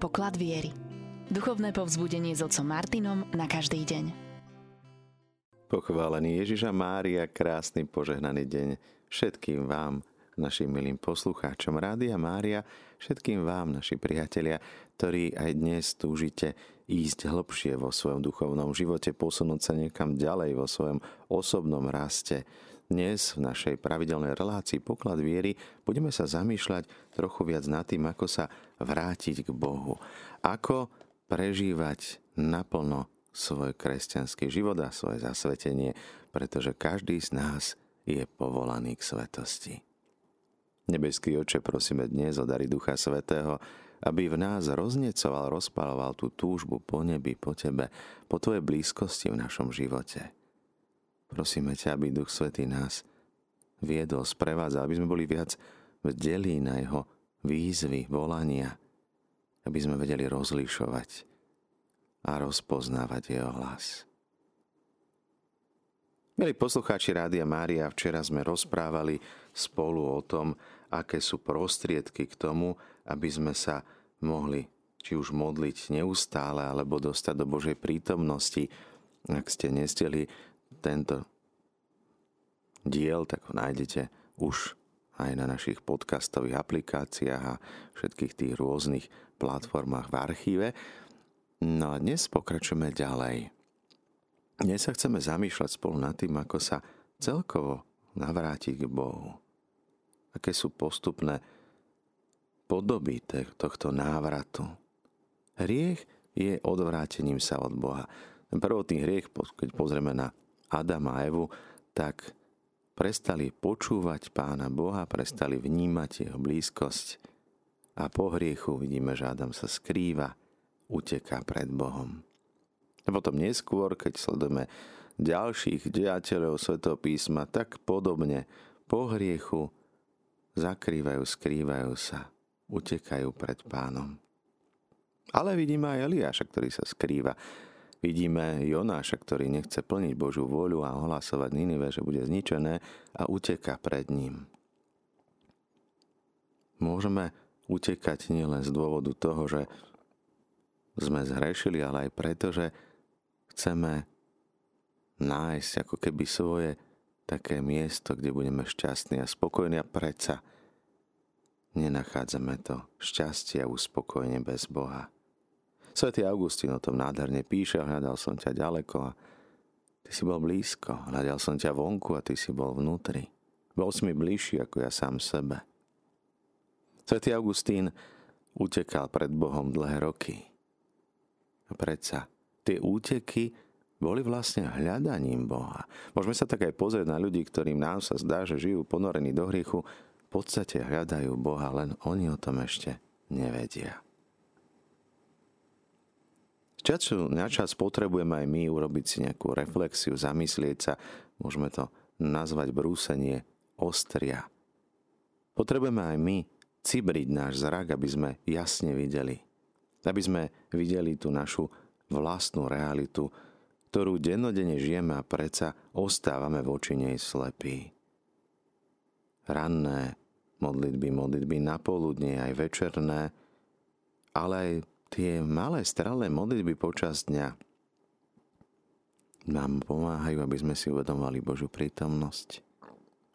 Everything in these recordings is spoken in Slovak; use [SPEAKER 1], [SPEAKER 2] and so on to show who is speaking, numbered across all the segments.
[SPEAKER 1] Poklad viery. Duchovné povzbudenie s otcom Martinom na každý deň.
[SPEAKER 2] Pochválený Ježiša Mária, krásny požehnaný deň všetkým vám, našim milým poslucháčom Rádia Mária, všetkým vám, naši priatelia, ktorí aj dnes túžite ísť hlbšie vo svojom duchovnom živote, posunúť sa niekam ďalej vo svojom osobnom raste. Dnes v našej pravidelnej relácii Poklad viery budeme sa zamýšľať trochu viac nad tým, ako sa vrátiť k Bohu. Ako prežívať naplno svoj kresťanský život a svoje zasvetenie, pretože každý z nás je povolaný k svetosti. Nebeský oče, prosíme dnes o dary Ducha Svetého, aby v nás roznecoval, rozpaloval tú túžbu po nebi, po Tebe, po Tvojej blízkosti v našom živote. Prosíme ťa, aby Duch Svetý nás viedol, sprevádzal, aby sme boli viac vdelí na Jeho výzvy, volania, aby sme vedeli rozlišovať a rozpoznávať Jeho hlas. Milí poslucháči Rádia Mária, včera sme rozprávali spolu o tom, aké sú prostriedky k tomu, aby sme sa mohli či už modliť neustále, alebo dostať do Božej prítomnosti. Ak ste nesteli tento diel, tak ho nájdete už aj na našich podcastových aplikáciách a všetkých tých rôznych platformách v archíve. No a dnes pokračujeme ďalej. Dnes sa chceme zamýšľať spolu nad tým, ako sa celkovo navrátiť k Bohu. Aké sú postupné podoby tohto návratu. Hriech je odvrátením sa od Boha. Prvotný hriech, keď pozrieme na Adama a Evu, tak prestali počúvať Pána Boha, prestali vnímať jeho blízkosť a po hriechu vidíme, že Adam sa skrýva, uteká pred Bohom. A potom neskôr, keď sledujeme ďalších diateľov Svetého písma, tak podobne po hriechu zakrývajú, skrývajú sa, utekajú pred pánom. Ale vidíme aj Eliáša, ktorý sa skrýva Vidíme Jonáša, ktorý nechce plniť Božiu vôľu a ohlasovať Ninive, že bude zničené a uteka pred ním. Môžeme utekať nielen z dôvodu toho, že sme zhrešili, ale aj preto, že chceme nájsť ako keby svoje také miesto, kde budeme šťastní a spokojní a predsa nenachádzame to šťastie a uspokojenie bez Boha. Svetý Augustín o tom nádherne píše, hľadal som ťa ďaleko a ty si bol blízko. Hľadal som ťa vonku a ty si bol vnútri. Bol si mi bližší ako ja sám sebe. Svetý Augustín utekal pred Bohom dlhé roky. A predsa tie úteky boli vlastne hľadaním Boha. Môžeme sa tak aj pozrieť na ľudí, ktorým nám sa zdá, že žijú ponorení do hriechu, v podstate hľadajú Boha, len oni o tom ešte nevedia. Času na čas potrebujeme aj my urobiť si nejakú reflexiu, zamyslieť sa, môžeme to nazvať brúsenie ostria. Potrebujeme aj my cibriť náš zrak, aby sme jasne videli. Aby sme videli tú našu vlastnú realitu, ktorú dennodenne žijeme a predsa ostávame voči nej slepí. Ranné modlitby, modlitby na poludne, aj večerné, ale aj tie malé strelé modlitby počas dňa nám pomáhajú, aby sme si uvedomovali Božiu prítomnosť.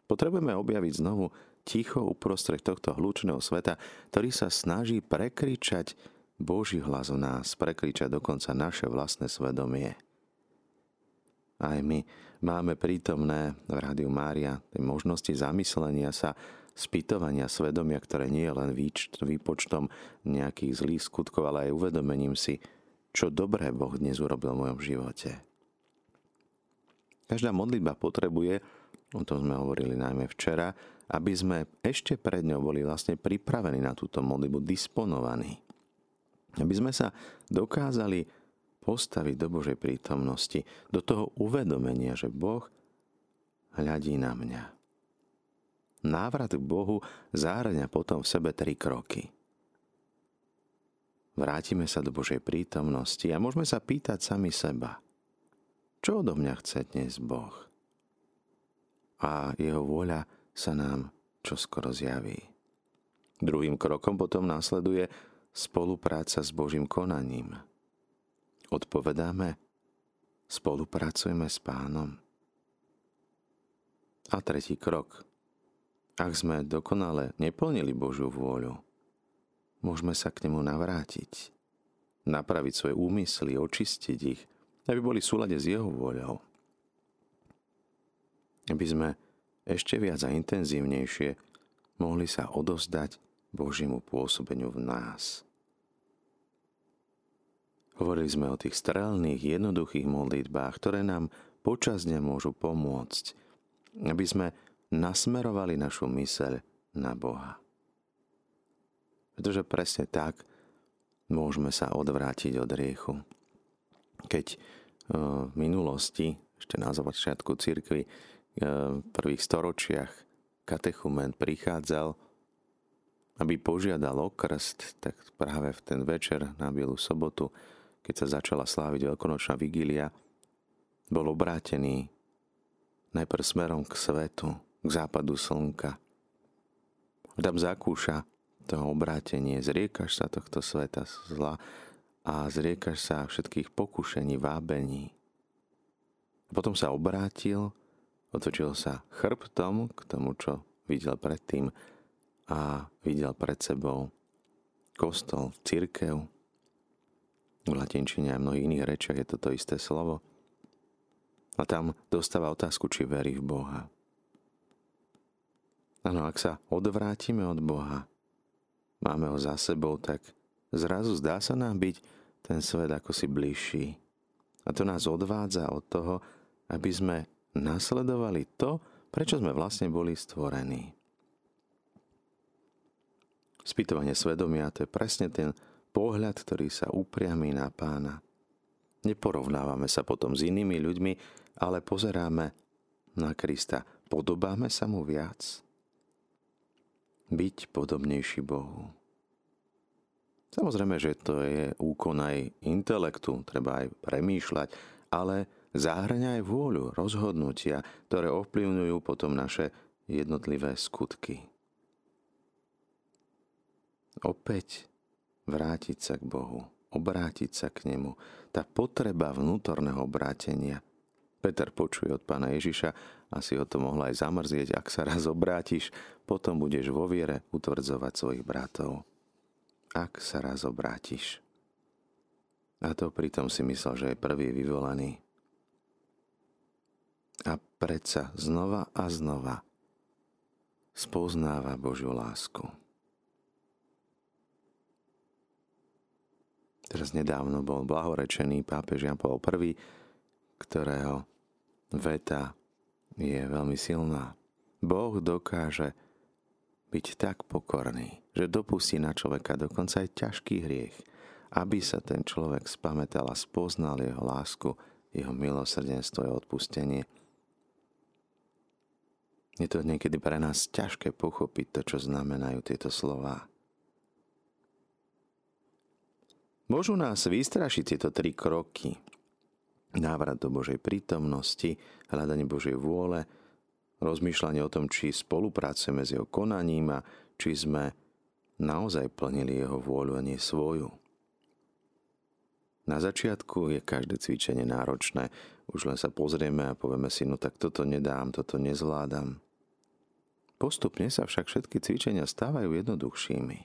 [SPEAKER 2] Potrebujeme objaviť znovu ticho uprostred tohto hlučného sveta, ktorý sa snaží prekričať Boží hlas v nás, prekričať dokonca naše vlastné svedomie. Aj my máme prítomné v Rádiu Mária možnosti zamyslenia sa spýtovania svedomia, ktoré nie je len výpočtom nejakých zlých skutkov, ale aj uvedomením si, čo dobré Boh dnes urobil v mojom živote. Každá modlitba potrebuje, o tom sme hovorili najmä včera, aby sme ešte pred ňou boli vlastne pripravení na túto modlitbu, disponovaní. Aby sme sa dokázali postaviť do Božej prítomnosti, do toho uvedomenia, že Boh hľadí na mňa. Návrat k Bohu záhrňa potom v sebe tri kroky. Vrátime sa do Božej prítomnosti a môžeme sa pýtať sami seba, čo odo mňa chce dnes Boh? A jeho vôľa sa nám čoskoro zjaví. Druhým krokom potom následuje spolupráca s Božím konaním. Odpovedáme, spolupracujeme s pánom. A tretí krok. Ak sme dokonale neplnili Božiu vôľu, môžeme sa k nemu navrátiť, napraviť svoje úmysly, očistiť ich, aby boli v súlade s jeho vôľou. Aby sme ešte viac a intenzívnejšie mohli sa odozdať Božiemu pôsobeniu v nás. Hovorili sme o tých strelných, jednoduchých modlitbách, ktoré nám počasne môžu pomôcť aby sme nasmerovali našu myseľ na Boha. Pretože presne tak môžeme sa odvrátiť od riechu. Keď e, v minulosti, ešte na začiatku církvy, e, v prvých storočiach katechument prichádzal, aby požiadal o krst, tak práve v ten večer na Bielu sobotu, keď sa začala sláviť veľkonočná vigília, bol obrátený najprv smerom k svetu, k západu slnka. Tam zakúša to obrátenie, zriekaš sa tohto sveta zla a zriekaš sa všetkých pokušení, vábení. Potom sa obrátil, otočil sa chrbtom k tomu, čo videl predtým a videl pred sebou kostol, církev. V latinčine a mnohých iných rečiach je toto isté slovo – a tam dostáva otázku, či verí v Boha. Áno, ak sa odvrátime od Boha, máme ho za sebou, tak zrazu zdá sa nám byť ten svet ako si bližší. A to nás odvádza od toho, aby sme nasledovali to, prečo sme vlastne boli stvorení. Spýtovanie svedomia to je presne ten pohľad, ktorý sa upriamí na pána. Neporovnávame sa potom s inými ľuďmi, ale pozeráme na Krista. Podobáme sa mu viac? Byť podobnejší Bohu. Samozrejme, že to je úkon aj intelektu, treba aj premýšľať, ale záhrňa aj vôľu, rozhodnutia, ktoré ovplyvňujú potom naše jednotlivé skutky. Opäť vrátiť sa k Bohu, obrátiť sa k Nemu. Tá potreba vnútorného obrátenia – Peter počuje od pána Ježiša, asi ho to mohla aj zamrzieť, ak sa raz obrátiš, potom budeš vo viere utvrdzovať svojich bratov. Ak sa raz obrátiš. A to pritom si myslel, že je prvý vyvolaný. A predsa znova a znova spoznáva Božiu lásku. Teraz nedávno bol blahorečený pápež Jan Paul I, ktorého veta je veľmi silná. Boh dokáže byť tak pokorný, že dopustí na človeka dokonca aj ťažký hriech, aby sa ten človek spametal a spoznal jeho lásku, jeho milosrdenstvo a odpustenie. Je to niekedy pre nás ťažké pochopiť to, čo znamenajú tieto slova. Môžu nás vystrašiť tieto tri kroky, návrat do Božej prítomnosti, hľadanie Božej vôle, rozmýšľanie o tom, či spolupracujeme s jeho konaním a či sme naozaj plnili jeho vôľu a nie svoju. Na začiatku je každé cvičenie náročné. Už len sa pozrieme a povieme si, no tak toto nedám, toto nezvládam. Postupne sa však všetky cvičenia stávajú jednoduchšími.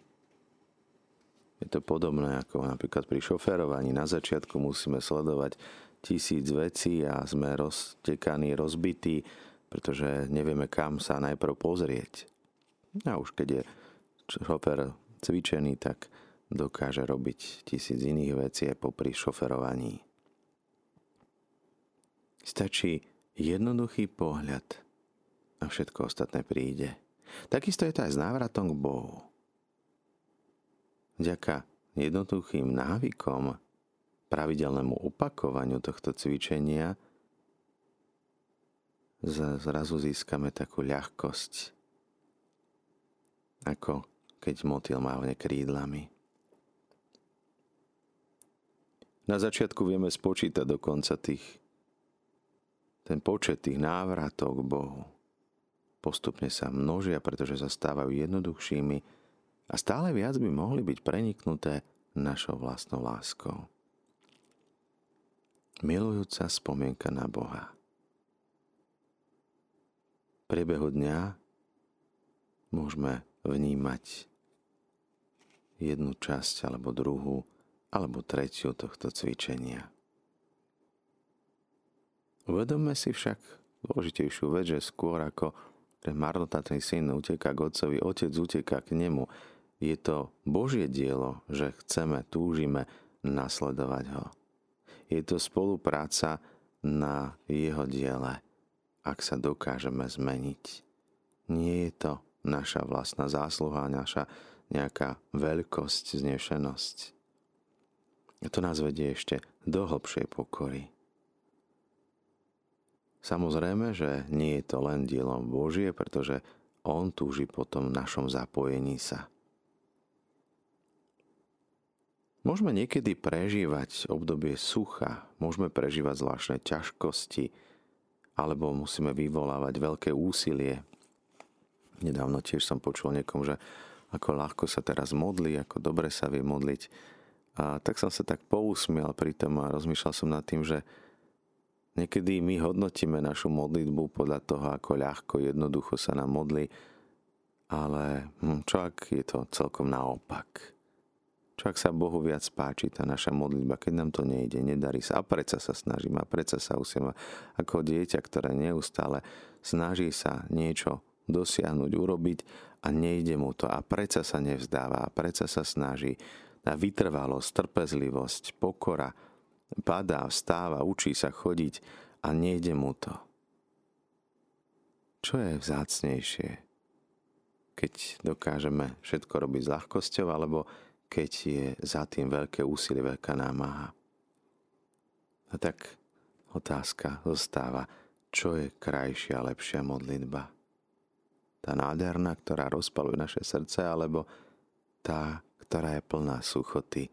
[SPEAKER 2] Je to podobné ako napríklad pri šoferovaní. Na začiatku musíme sledovať tisíc vecí a sme roztekaní, rozbití, pretože nevieme, kam sa najprv pozrieť. A už keď je šofer cvičený, tak dokáže robiť tisíc iných vecí aj popri šoferovaní. Stačí jednoduchý pohľad a všetko ostatné príde. Takisto je to aj s návratom k Bohu. Vďaka jednoduchým návykom pravidelnému opakovaniu tohto cvičenia zrazu získame takú ľahkosť, ako keď motýl mávne krídlami. Na začiatku vieme spočítať dokonca tých, ten počet tých návratov k Bohu. Postupne sa množia, pretože sa stávajú jednoduchšími A stále viac by mohli byť preniknuté našou vlastnou láskou. Milujúca spomienka na Boha. V priebehu dňa môžeme vnímať jednu časť alebo druhú alebo tretiu tohto cvičenia. Uvedomme si však dôležitejšiu vec, že skôr ako ten marnotratný syn uteká k otcovi, otec uteká k nemu. Je to Božie dielo, že chceme, túžime nasledovať ho. Je to spolupráca na jeho diele, ak sa dokážeme zmeniť. Nie je to naša vlastná zásluha, naša nejaká veľkosť, znešenosť. To nás vedie ešte do hlbšej pokory. Samozrejme, že nie je to len dielom Božie, pretože On túži potom našom zapojení sa. Môžeme niekedy prežívať obdobie sucha, môžeme prežívať zvláštne ťažkosti, alebo musíme vyvolávať veľké úsilie. Nedávno tiež som počul niekom, že ako ľahko sa teraz modlí, ako dobre sa vie modliť. A tak som sa tak pousmial pri tom a rozmýšľal som nad tým, že Niekedy my hodnotíme našu modlitbu podľa toho, ako ľahko, jednoducho sa nám modli, ale hm, čo ak je to celkom naopak? Čo ak sa Bohu viac páči tá naša modlitba, keď nám to nejde, nedarí sa a predsa sa snažím a predsa sa usiem ako dieťa, ktoré neustále snaží sa niečo dosiahnuť, urobiť a nejde mu to a predsa sa nevzdáva a predsa sa snaží. Tá vytrvalosť, trpezlivosť, pokora, padá, vstáva, učí sa chodiť a nejde mu to. Čo je vzácnejšie? Keď dokážeme všetko robiť s ľahkosťou, alebo keď je za tým veľké úsilie, veľká námaha. A tak otázka zostáva, čo je krajšia, lepšia modlitba? Tá nádherná, ktorá rozpaluje naše srdce, alebo tá, ktorá je plná suchoty,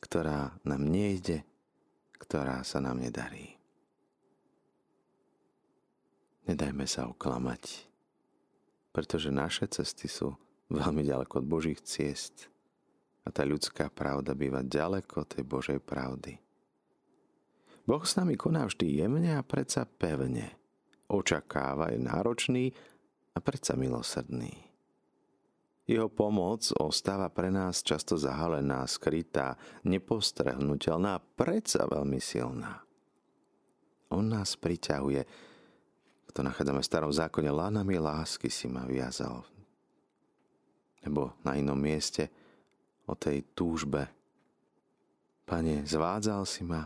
[SPEAKER 2] ktorá nám nejde, ktorá sa nám nedarí. Nedajme sa oklamať, pretože naše cesty sú veľmi ďaleko od Božích ciest a tá ľudská pravda býva ďaleko tej Božej pravdy. Boh s nami koná vždy jemne a predsa pevne. Očakáva, je náročný a predsa milosrdný. Jeho pomoc ostáva pre nás často zahalená, skrytá, nepostrehnutelná a predsa veľmi silná. On nás priťahuje, to nachádzame v starom zákone, lánami lásky si ma viazal. Nebo na inom mieste o tej túžbe. Pane, zvádzal si ma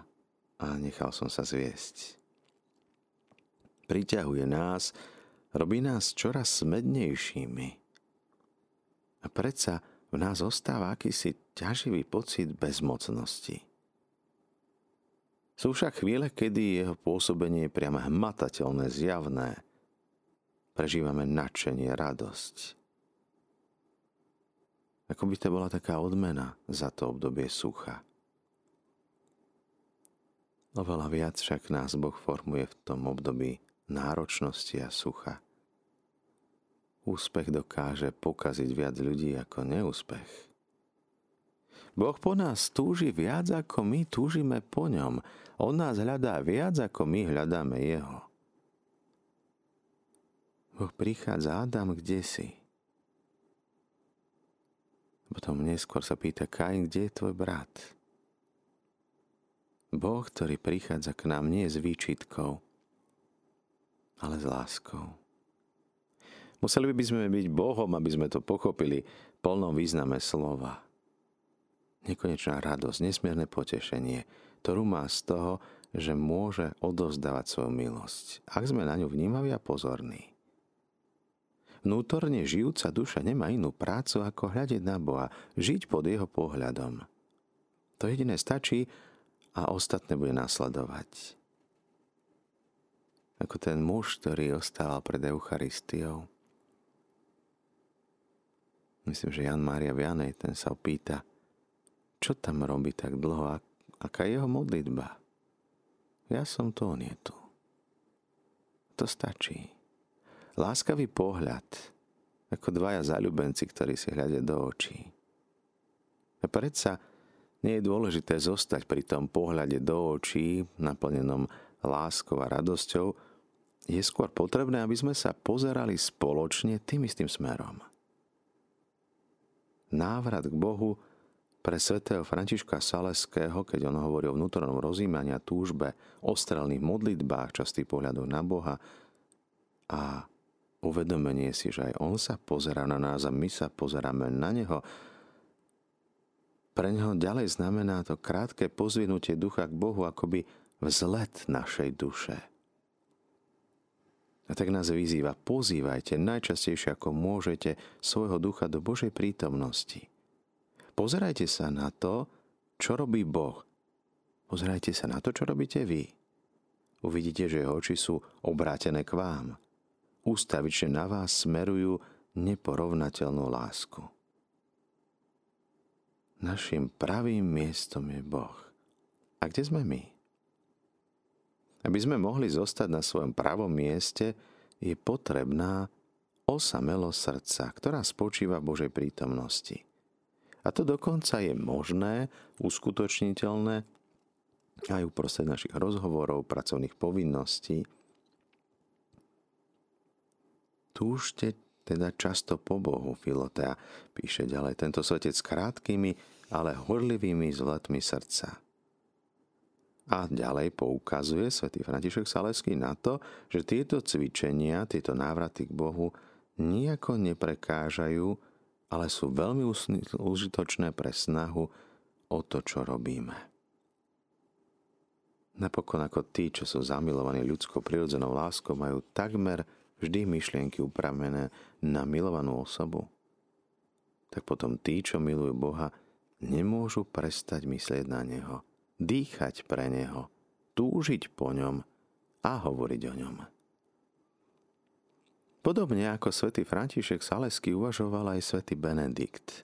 [SPEAKER 2] a nechal som sa zviesť. Priťahuje nás, robí nás čoraz smednejšími a predsa v nás ostáva akýsi ťaživý pocit bezmocnosti. Sú však chvíle, kedy jeho pôsobenie je priam hmatateľné, zjavné. Prežívame nadšenie, radosť. Ako by to bola taká odmena za to obdobie sucha. Oveľa viac však nás Boh formuje v tom období náročnosti a sucha. Úspech dokáže pokaziť viac ľudí ako neúspech. Boh po nás túži viac ako my túžime po ňom. On nás hľadá viac ako my hľadáme jeho. Boh prichádza, Adam, kde si? Potom neskôr sa pýta Kain, kde je tvoj brat? Boh, ktorý prichádza k nám nie s výčitkou, ale s láskou. Museli by sme byť Bohom, aby sme to pochopili v plnom význame slova. Nekonečná radosť, nesmierne potešenie, ktorú má z toho, že môže odovzdávať svoju milosť, ak sme na ňu vnímaví a pozorní. Vnútorne žijúca duša nemá inú prácu, ako hľadiť na Boha, žiť pod jeho pohľadom. To jediné stačí a ostatné bude nasledovať. Ako ten muž, ktorý ostával pred Eucharistiou myslím, že Jan Mária Vianej, ten sa opýta, čo tam robí tak dlho, aká je jeho modlitba. Ja som to, on je tu. To stačí. Láskavý pohľad, ako dvaja zaľubenci, ktorí si hľadia do očí. A predsa nie je dôležité zostať pri tom pohľade do očí, naplnenom láskou a radosťou, je skôr potrebné, aby sme sa pozerali spoločne tým istým smerom. Návrat k Bohu pre svätého Františka Saleského, keď on hovorí o vnútornom rozímaní a túžbe, ostrelných modlitbách, častých pohľadov na Boha a uvedomenie si, že aj on sa pozera na nás a my sa pozeráme na neho, pre neho ďalej znamená to krátke pozvinutie ducha k Bohu akoby vzlet našej duše. A tak nás vyzýva, pozývajte najčastejšie ako môžete svojho ducha do Božej prítomnosti. Pozerajte sa na to, čo robí Boh. Pozerajte sa na to, čo robíte vy. Uvidíte, že jeho oči sú obrátené k vám. Ústavične na vás smerujú neporovnateľnú lásku. Našim pravým miestom je Boh. A kde sme my? Aby sme mohli zostať na svojom pravom mieste, je potrebná osamelo srdca, ktorá spočíva v Božej prítomnosti. A to dokonca je možné, uskutočniteľné aj uprostred našich rozhovorov, pracovných povinností. Túžte teda často po Bohu, Filotea píše ďalej tento svetec krátkými, ale horlivými zletmi srdca. A ďalej poukazuje svätý František Saleský na to, že tieto cvičenia, tieto návraty k Bohu nejako neprekážajú, ale sú veľmi užitočné pre snahu o to, čo robíme. Napokon ako tí, čo sú zamilovaní ľudskou prirodzenou láskou, majú takmer vždy myšlienky upravené na milovanú osobu, tak potom tí, čo milujú Boha, nemôžu prestať myslieť na Neho, dýchať pre Neho, túžiť po ňom a hovoriť o ňom. Podobne ako svätý František Salesky uvažoval aj svätý Benedikt.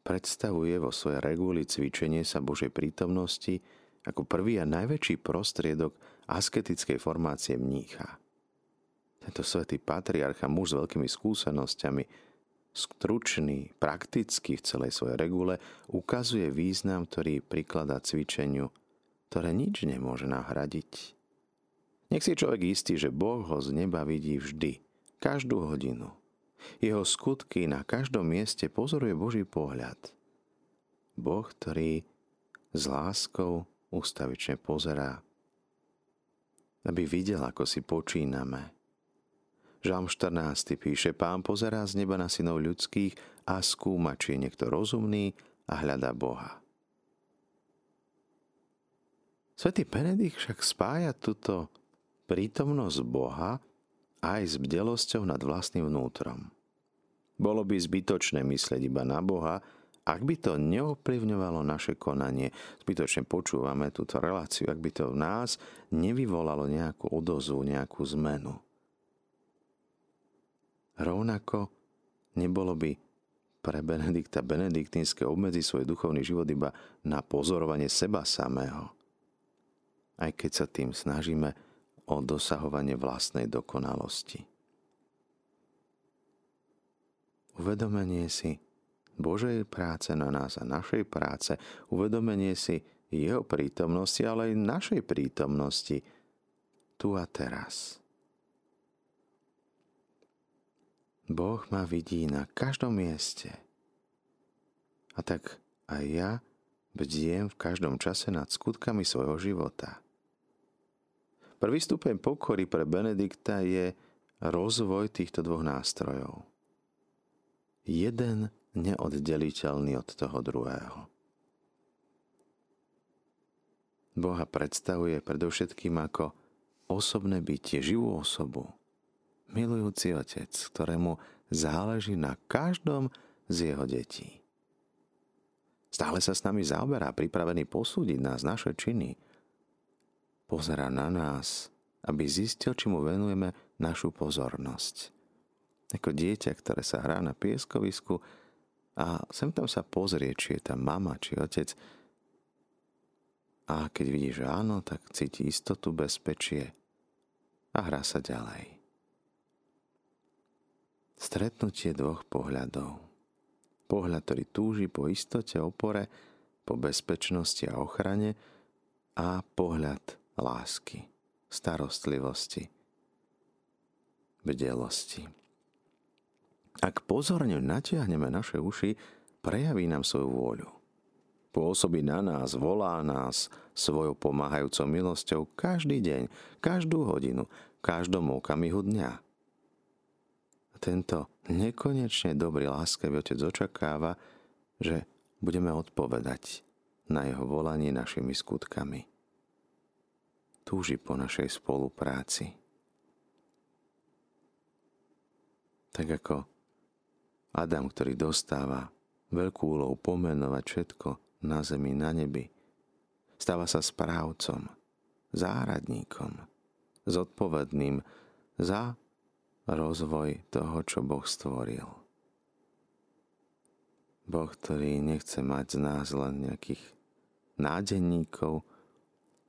[SPEAKER 2] Predstavuje vo svojej reguli cvičenie sa Božej prítomnosti ako prvý a najväčší prostriedok asketickej formácie mnícha. Tento svätý patriarcha, muž s veľkými skúsenosťami, stručný, praktický v celej svojej regule, ukazuje význam, ktorý prikladá cvičeniu, ktoré nič nemôže nahradiť. Nech si človek istý, že Boh ho z neba vidí vždy, každú hodinu. Jeho skutky na každom mieste pozoruje Boží pohľad. Boh, ktorý s láskou ustavične pozerá, aby videl, ako si počíname, Žalm 14. píše, Pán pozerá z neba na synov ľudských a skúma, či je niekto rozumný a hľadá Boha. Svetý Benedikt však spája túto prítomnosť Boha aj s bdelosťou nad vlastným vnútrom. Bolo by zbytočné myslieť iba na Boha, ak by to neovplyvňovalo naše konanie, zbytočne počúvame túto reláciu, ak by to v nás nevyvolalo nejakú odozvu, nejakú zmenu. Rovnako nebolo by pre Benedikta benediktínske obmedzi svoj duchovný život iba na pozorovanie seba samého. Aj keď sa tým snažíme o dosahovanie vlastnej dokonalosti. Uvedomenie si Božej práce na nás a našej práce, uvedomenie si Jeho prítomnosti, ale aj našej prítomnosti tu a teraz. Boh ma vidí na každom mieste. A tak aj ja bdiem v každom čase nad skutkami svojho života. Prvý stupeň pokory pre Benedikta je rozvoj týchto dvoch nástrojov. Jeden neoddeliteľný od toho druhého. Boha predstavuje predovšetkým ako osobné bytie, živú osobu, milujúci otec, ktorému záleží na každom z jeho detí. Stále sa s nami zaoberá, pripravený posúdiť nás, naše činy. Pozerá na nás, aby zistil, či mu venujeme našu pozornosť. Ako dieťa, ktoré sa hrá na pieskovisku a sem tam sa pozrie, či je tam mama, či otec. A keď vidí, že áno, tak cíti istotu, bezpečie a hrá sa ďalej. Stretnutie dvoch pohľadov. Pohľad, ktorý túži po istote, opore, po bezpečnosti a ochrane a pohľad lásky, starostlivosti, bdelosti. Ak pozorne natiahneme naše uši, prejaví nám svoju vôľu. Pôsobí na nás, volá nás svojou pomáhajúcou milosťou každý deň, každú hodinu, každom okamihu dňa. Tento nekonečne dobrý láskavý Otec očakáva, že budeme odpovedať na jeho volanie našimi skutkami. Túži po našej spolupráci. Tak ako Adam, ktorý dostáva veľkú úlohu pomenovať všetko na zemi, na nebi, stáva sa správcom, záradníkom, zodpovedným za rozvoj toho, čo Boh stvoril. Boh, ktorý nechce mať z nás len nejakých nádenníkov,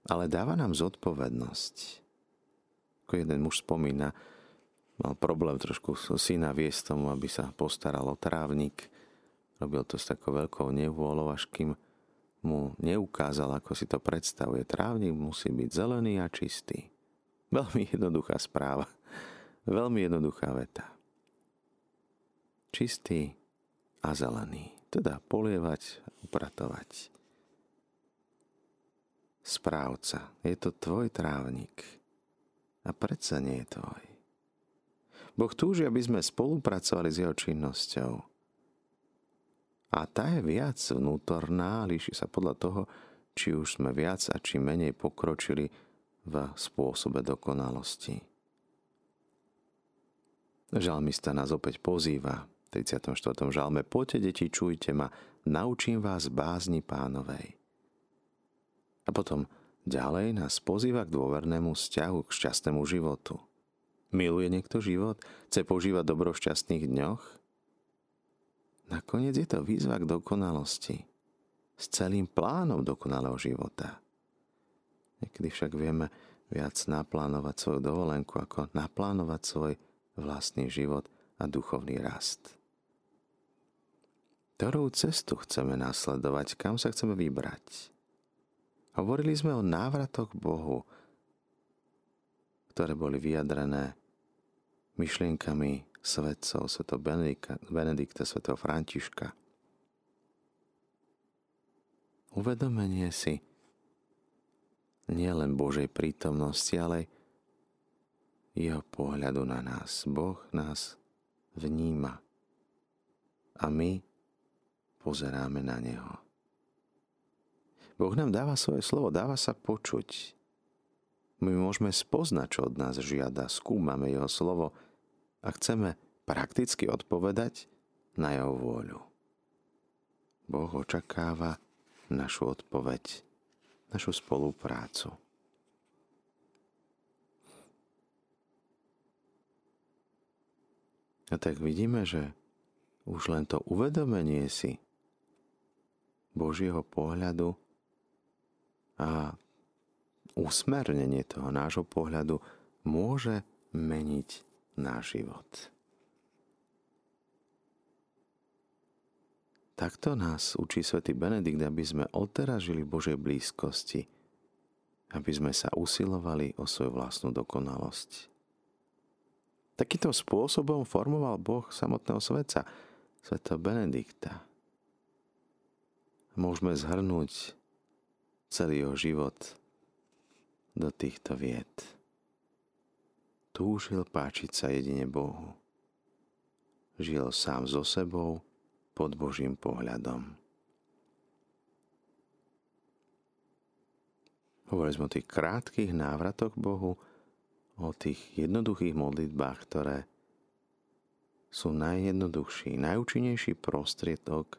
[SPEAKER 2] ale dáva nám zodpovednosť. Ako jeden muž spomína, mal problém trošku syna viesť tomu, aby sa postaral o trávnik. Robil to s takou veľkou nevôľou, až kým mu neukázal, ako si to predstavuje. Trávnik musí byť zelený a čistý. Veľmi jednoduchá správa. Veľmi jednoduchá veta. Čistý a zelený. Teda polievať, upratovať. Správca. Je to tvoj trávnik. A predsa nie je tvoj. Boh túži, aby sme spolupracovali s jeho činnosťou. A tá je viac vnútorná, líši sa podľa toho, či už sme viac a či menej pokročili v spôsobe dokonalosti. Žalmista nás opäť pozýva v 34. žalme Poďte, deti, čujte ma, naučím vás bázni pánovej. A potom ďalej nás pozýva k dôvernému vzťahu, k šťastnému životu – Miluje niekto život? Chce požívať dobro v šťastných dňoch? Nakoniec je to výzva k dokonalosti. S celým plánom dokonalého života. Niekedy však vieme viac naplánovať svoju dovolenku, ako naplánovať svoj vlastný život a duchovný rast. Ktorú cestu chceme nasledovať, kam sa chceme vybrať? Hovorili sme o návratoch Bohu, ktoré boli vyjadrené myšlienkami svetcov, sveto Benedikta, Benedikta, sveto Františka. Uvedomenie si nielen Božej prítomnosti, ale jeho pohľadu na nás. Boh nás vníma a my pozeráme na Neho. Boh nám dáva svoje slovo, dáva sa počuť. My môžeme spoznať, čo od nás žiada, skúmame jeho slovo a chceme prakticky odpovedať na jeho vôľu. Boh očakáva našu odpoveď, našu spoluprácu. Tak vidíme, že už len to uvedomenie si Božieho pohľadu a usmernenie toho nášho pohľadu môže meniť náš život. Takto nás učí svätý Benedikt, aby sme odteraz žili v Božej blízkosti, aby sme sa usilovali o svoju vlastnú dokonalosť. Takýmto spôsobom formoval Boh samotného sveta, sveta Benedikta. Môžeme zhrnúť celý jeho život do týchto vied. Túžil páčiť sa jedine Bohu. Žil sám so sebou pod Božím pohľadom. Hovorili sme o tých krátkých návratoch Bohu, o tých jednoduchých modlitbách, ktoré sú najjednoduchší, najúčinnejší prostriedok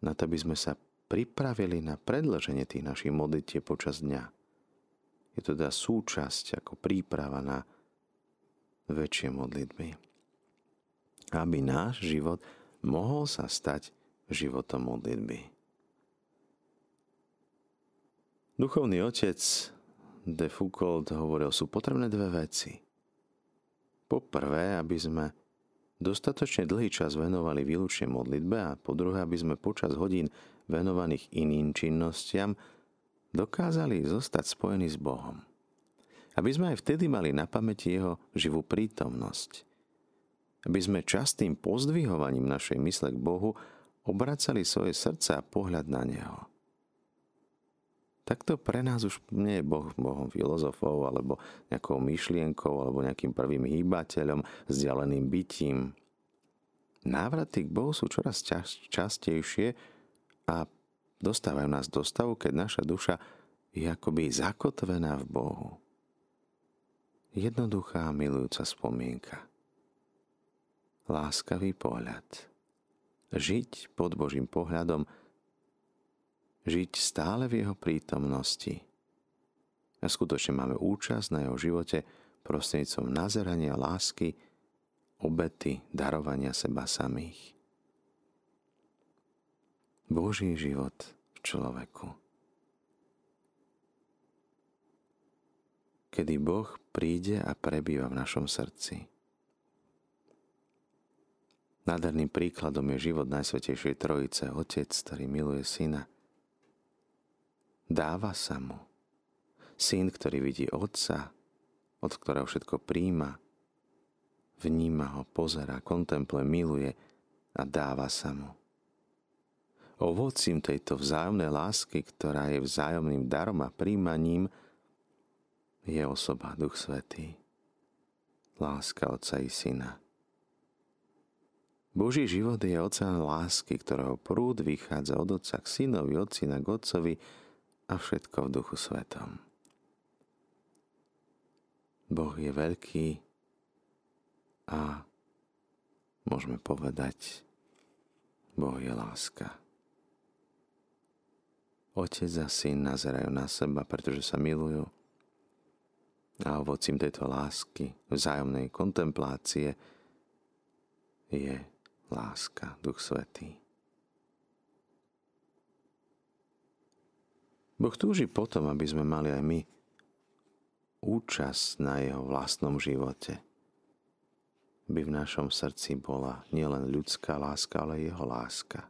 [SPEAKER 2] na to, aby sme sa pripravili na predlženie tých našich modlitieb počas dňa. Je to teda súčasť ako príprava na väčšie modlitby. Aby náš život mohol sa stať životom modlitby. Duchovný otec de Foucault hovoril, sú potrebné dve veci. Po prvé, aby sme dostatočne dlhý čas venovali výlučne modlitbe a po druhé, aby sme počas hodín venovaných iným činnostiam dokázali zostať spojení s Bohom. Aby sme aj vtedy mali na pamäti Jeho živú prítomnosť. Aby sme častým pozdvihovaním našej mysle k Bohu obracali svoje srdce a pohľad na Neho. Takto pre nás už nie je Boh Bohom filozofov, alebo nejakou myšlienkou, alebo nejakým prvým hýbateľom, vzdialeným bytím. Návraty k Bohu sú čoraz častejšie a dostávajú nás do stavu, keď naša duša je akoby zakotvená v Bohu. Jednoduchá milujúca spomienka. Láskavý pohľad. Žiť pod Božím pohľadom – žiť stále v jeho prítomnosti. A skutočne máme účasť na jeho živote prostredníctvom nazerania lásky, obety, darovania seba samých. Boží život v človeku. Kedy Boh príde a prebýva v našom srdci. Nádherným príkladom je život Najsvetejšej Trojice, Otec, ktorý miluje Syna – Dáva sa mu. Syn, ktorý vidí otca, od ktorého všetko príjma, vníma ho, pozera, kontempluje, miluje a dáva sa mu. Ovocím tejto vzájomnej lásky, ktorá je vzájomným darom a príjmaním, je osoba Duch Svetý. Láska Otca i Syna. Boží život je oceán lásky, ktorého prúd vychádza od Otca k Synovi, od Syna k Otcovi, a všetko v duchu svetom. Boh je veľký a môžeme povedať, Boh je láska. Otec a syn nazerajú na seba, pretože sa milujú a ovocím tejto lásky, vzájomnej kontemplácie je láska, Duch Svetý. Boh túži potom, aby sme mali aj my účasť na jeho vlastnom živote. By v našom srdci bola nielen ľudská láska, ale jeho láska.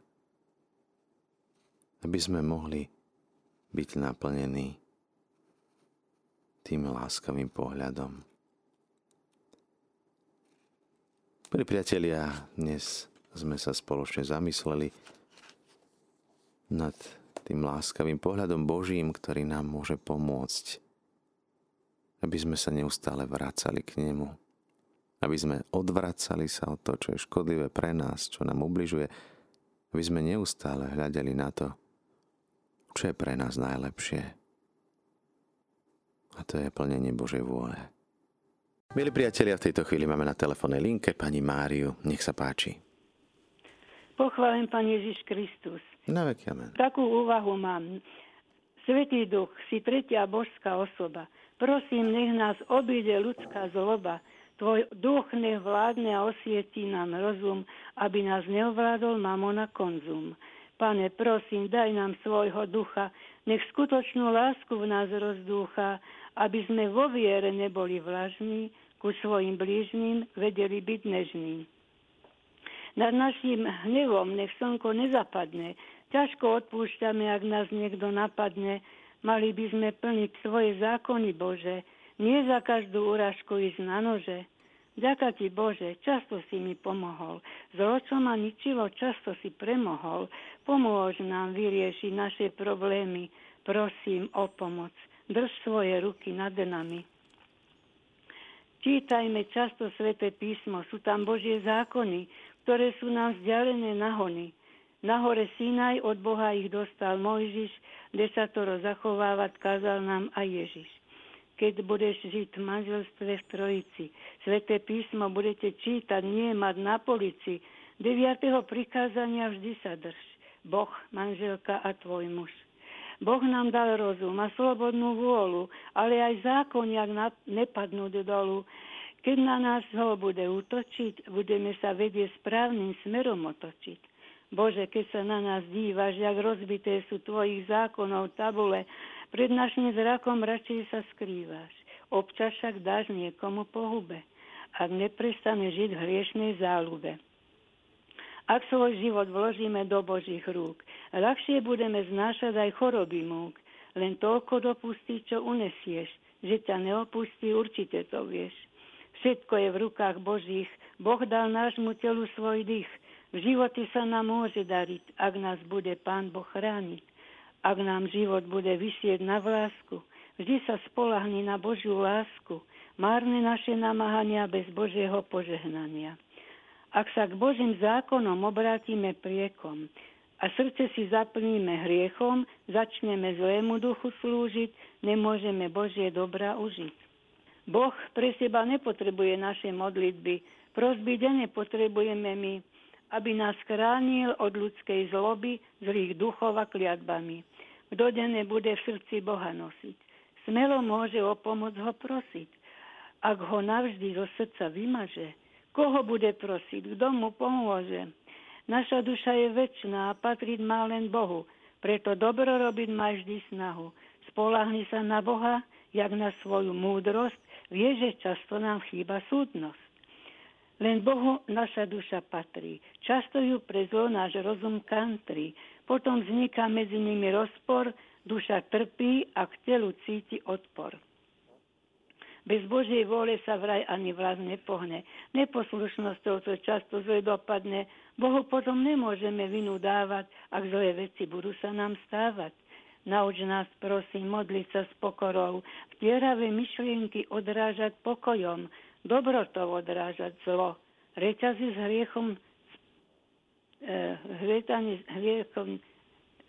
[SPEAKER 2] Aby sme mohli byť naplnení tým láskavým pohľadom. Pri priatelia, dnes sme sa spoločne zamysleli nad tým láskavým pohľadom Božím, ktorý nám môže pomôcť, aby sme sa neustále vracali k Nemu, aby sme odvracali sa od toho, čo je škodlivé pre nás, čo nám ubližuje, aby sme neustále hľadeli na to, čo je pre nás najlepšie. A to je plnenie Božej vôle. Milí priatelia, v tejto chvíli máme na telefónnej linke pani Máriu. Nech sa páči.
[SPEAKER 3] Pochválim Pán Ježiš Kristus.
[SPEAKER 2] Na veky amen.
[SPEAKER 3] Takú úvahu mám. Svetý duch, si tretia božská osoba. Prosím, nech nás obíde ľudská zloba. Tvoj duch nech vládne a osvietí nám rozum, aby nás neovládol mamona konzum. Pane, prosím, daj nám svojho ducha, nech skutočnú lásku v nás rozdúcha, aby sme vo viere neboli vlažní, ku svojim blížnym vedeli byť nežní. Nad našim hnevom nech slnko nezapadne, Ťažko odpúšťame, ak nás niekto napadne. Mali by sme plniť svoje zákony, Bože. Nie za každú úražku ísť na nože. Ďaká ti, Bože, často si mi pomohol. Zlo, čo ma ničilo, často si premohol. Pomôž nám vyriešiť naše problémy. Prosím o pomoc. Drž svoje ruky nad nami. Čítajme často sväté písmo, sú tam Božie zákony, ktoré sú nám vzdialené nahony. Na hore Sinaj od Boha ich dostal Mojžiš, desatoro zachovávať kázal nám aj Ježiš. Keď budeš žiť v manželstve v Trojici, Sveté písmo budete čítať, nie mať na polici. Deviatého prikázania vždy sa drž. Boh, manželka a tvoj muž. Boh nám dal rozum a slobodnú vôľu, ale aj zákon, jak nepadnú do dolu. Keď na nás ho bude útočiť, budeme sa vedieť správnym smerom otočiť. Bože, keď sa na nás dívaš, jak rozbité sú tvojich zákonov tabule, pred našim zrakom radšej sa skrývaš. Občas však dáš niekomu pohube. ak neprestane žiť v hriešnej záľube. Ak svoj život vložíme do Božích rúk, ľahšie budeme znášať aj choroby múk. Len toľko dopustí, čo unesieš, že ťa neopustí, určite to vieš. Všetko je v rukách Božích, Boh dal nášmu telu svoj dých. V živote sa nám môže dariť, ak nás bude Pán Boh chrániť. Ak nám život bude vysieť na vlásku, vždy sa spolahni na Božiu lásku. Márne naše namáhania bez Božieho požehnania. Ak sa k Božím zákonom obrátime priekom a srdce si zaplníme hriechom, začneme zlému duchu slúžiť, nemôžeme Božie dobrá užiť. Boh pre seba nepotrebuje naše modlitby, prosby denne potrebujeme my, aby nás chránil od ľudskej zloby, zlých duchov a kliatbami. Kto denne bude v srdci Boha nosiť. Smelo môže o pomoc ho prosiť. Ak ho navždy zo srdca vymaže, Koho bude prosiť? Kto mu pomôže? Naša duša je väčšiná a patriť má len Bohu. Preto dobro robiť má vždy snahu. Spolahni sa na Boha, jak na svoju múdrosť, vie, že často nám chýba súdnosť. Len Bohu naša duša patrí. Často ju pre zlo náš rozum kantrí. Potom vzniká medzi nimi rozpor, duša trpí a k telu cíti odpor. Bez Božej vôle sa vraj ani vlast nepohne. Neposlušnosťou to často zle dopadne. Bohu potom nemôžeme vinu dávať, ak zlé veci budú sa nám stávať. Nauč nás, prosím, modliť sa s pokorou, vtieravé myšlienky odrážať pokojom, dobrotou odrážať zlo. Reťazy s hriechom, e, s hriechom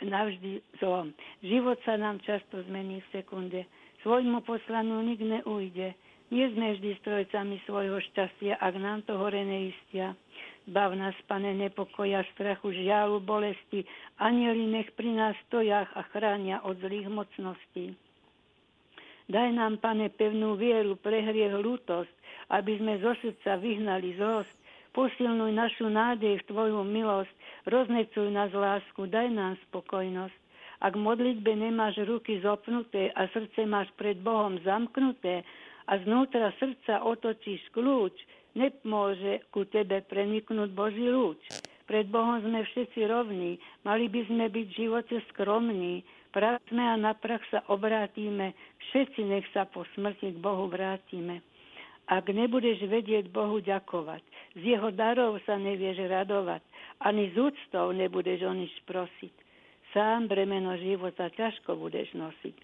[SPEAKER 3] navždy zlom. Život sa nám často zmení v sekunde. Svojmu poslanu nik neujde. Nie sme vždy strojcami svojho šťastia, ak nám to hore neistia. Bav nás, pane, nepokoja, strachu, žialu, bolesti. Anieli nech pri nás stojách a chránia od zlých mocností. Daj nám, pane, pevnú vieru, prehriech, lútosť, aby sme zo srdca vyhnali zlosť. Posilnuj našu nádej v Tvoju milosť, roznecuj nás lásku, daj nám spokojnosť. Ak modlitbe nemáš ruky zopnuté a srdce máš pred Bohom zamknuté a znútra srdca otočíš kľúč, nepôže ku tebe preniknúť Boží lúč. Pred Bohom sme všetci rovní, mali by sme byť v živote skromní, pracme a na prach sa obrátime, všetci nech sa po smrti k Bohu vrátime. Ak nebudeš vedieť Bohu ďakovať, z jeho darov sa nevieš radovať, ani z úctou nebudeš o nič prosiť sám bremeno života ťažko budeš nosiť.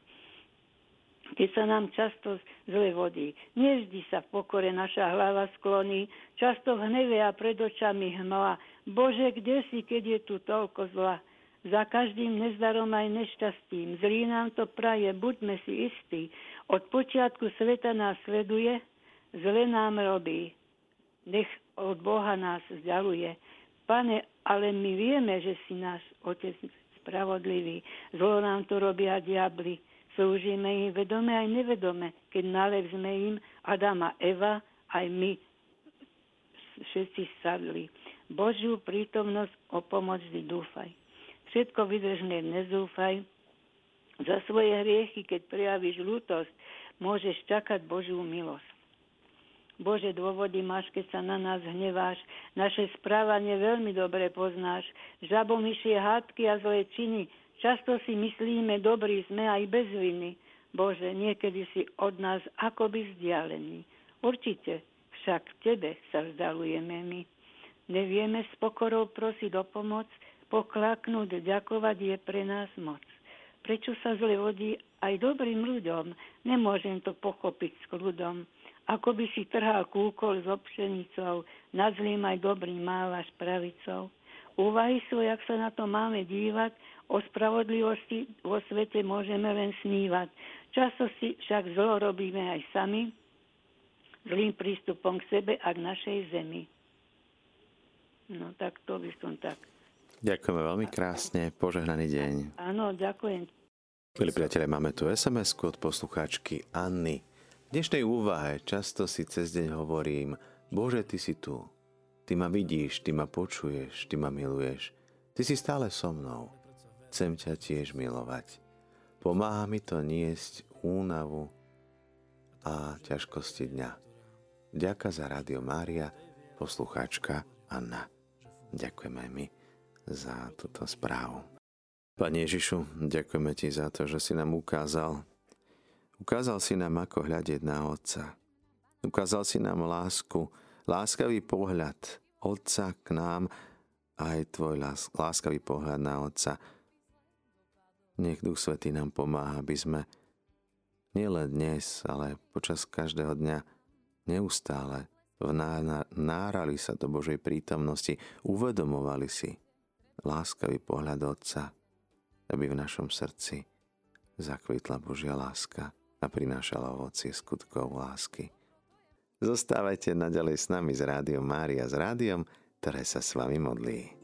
[SPEAKER 3] Keď sa nám často zle vodí, nevždy sa v pokore naša hlava skloní, často v hneve a pred očami hmla. Bože, kde si, keď je tu toľko zla? Za každým nezdarom aj nešťastím, zlý nám to praje, buďme si istí. Od počiatku sveta nás sleduje, zle nám robí. Nech od Boha nás vzdialuje. Pane, ale my vieme, že si náš Otec spravodliví. Zlo nám to robia diabli. Slúžime im vedome aj nevedome, keď nalev sme im Adam a Eva, aj my všetci sadli. Božiu prítomnosť o pomoc vždy dúfaj. Všetko vydržne nezúfaj. Za svoje hriechy, keď prejavíš lútosť, môžeš čakať Božiu milosť. Bože, dôvody máš, keď sa na nás hneváš. Naše správanie veľmi dobre poznáš. Žabomyšie hádky a zlé činy. Často si myslíme, dobrí sme aj bez viny. Bože, niekedy si od nás akoby vzdialený. Určite však tebe sa vzdalujeme my. Nevieme s pokorou prosiť o pomoc, poklaknúť, ďakovať je pre nás moc. Prečo sa zle vodí aj dobrým ľuďom? Nemôžem to pochopiť s kľudom ako by si trhal kúkol s obšenicou, nad zlým aj dobrým mávaš pravicou. Úvahy sú, jak sa na to máme dívať, o spravodlivosti vo svete môžeme len snívať. Často si však zlo robíme aj sami, zlým prístupom k sebe a k našej zemi. No tak to by som tak.
[SPEAKER 2] Ďakujeme veľmi krásne, požehnaný deň.
[SPEAKER 3] Áno, ďakujem.
[SPEAKER 2] Milí priatelia, máme tu sms od poslucháčky Anny dnešnej úvahe často si cez deň hovorím, Bože, Ty si tu. Ty ma vidíš, Ty ma počuješ, Ty ma miluješ. Ty si stále so mnou. Chcem ťa tiež milovať. Pomáha mi to niesť únavu a ťažkosti dňa. Ďaká za Rádio Mária, poslucháčka Anna. Ďakujem aj my za túto správu. Pane Ježišu, ďakujeme Ti za to, že si nám ukázal, ukázal si nám, ako hľadiť na Otca. Ukázal si nám lásku, láskavý pohľad Otca k nám, aj Tvoj láskavý pohľad na Otca. Nech Duch Svetý nám pomáha, aby sme nielen dnes, ale počas každého dňa neustále vnárali sa do Božej prítomnosti, uvedomovali si láskavý pohľad Otca, aby v našom srdci zakvitla Božia láska a prinášala ovocie skutkov lásky. Zostávajte naďalej s nami z Rádiom Mária, s rádiom, ktoré sa s vami modlí.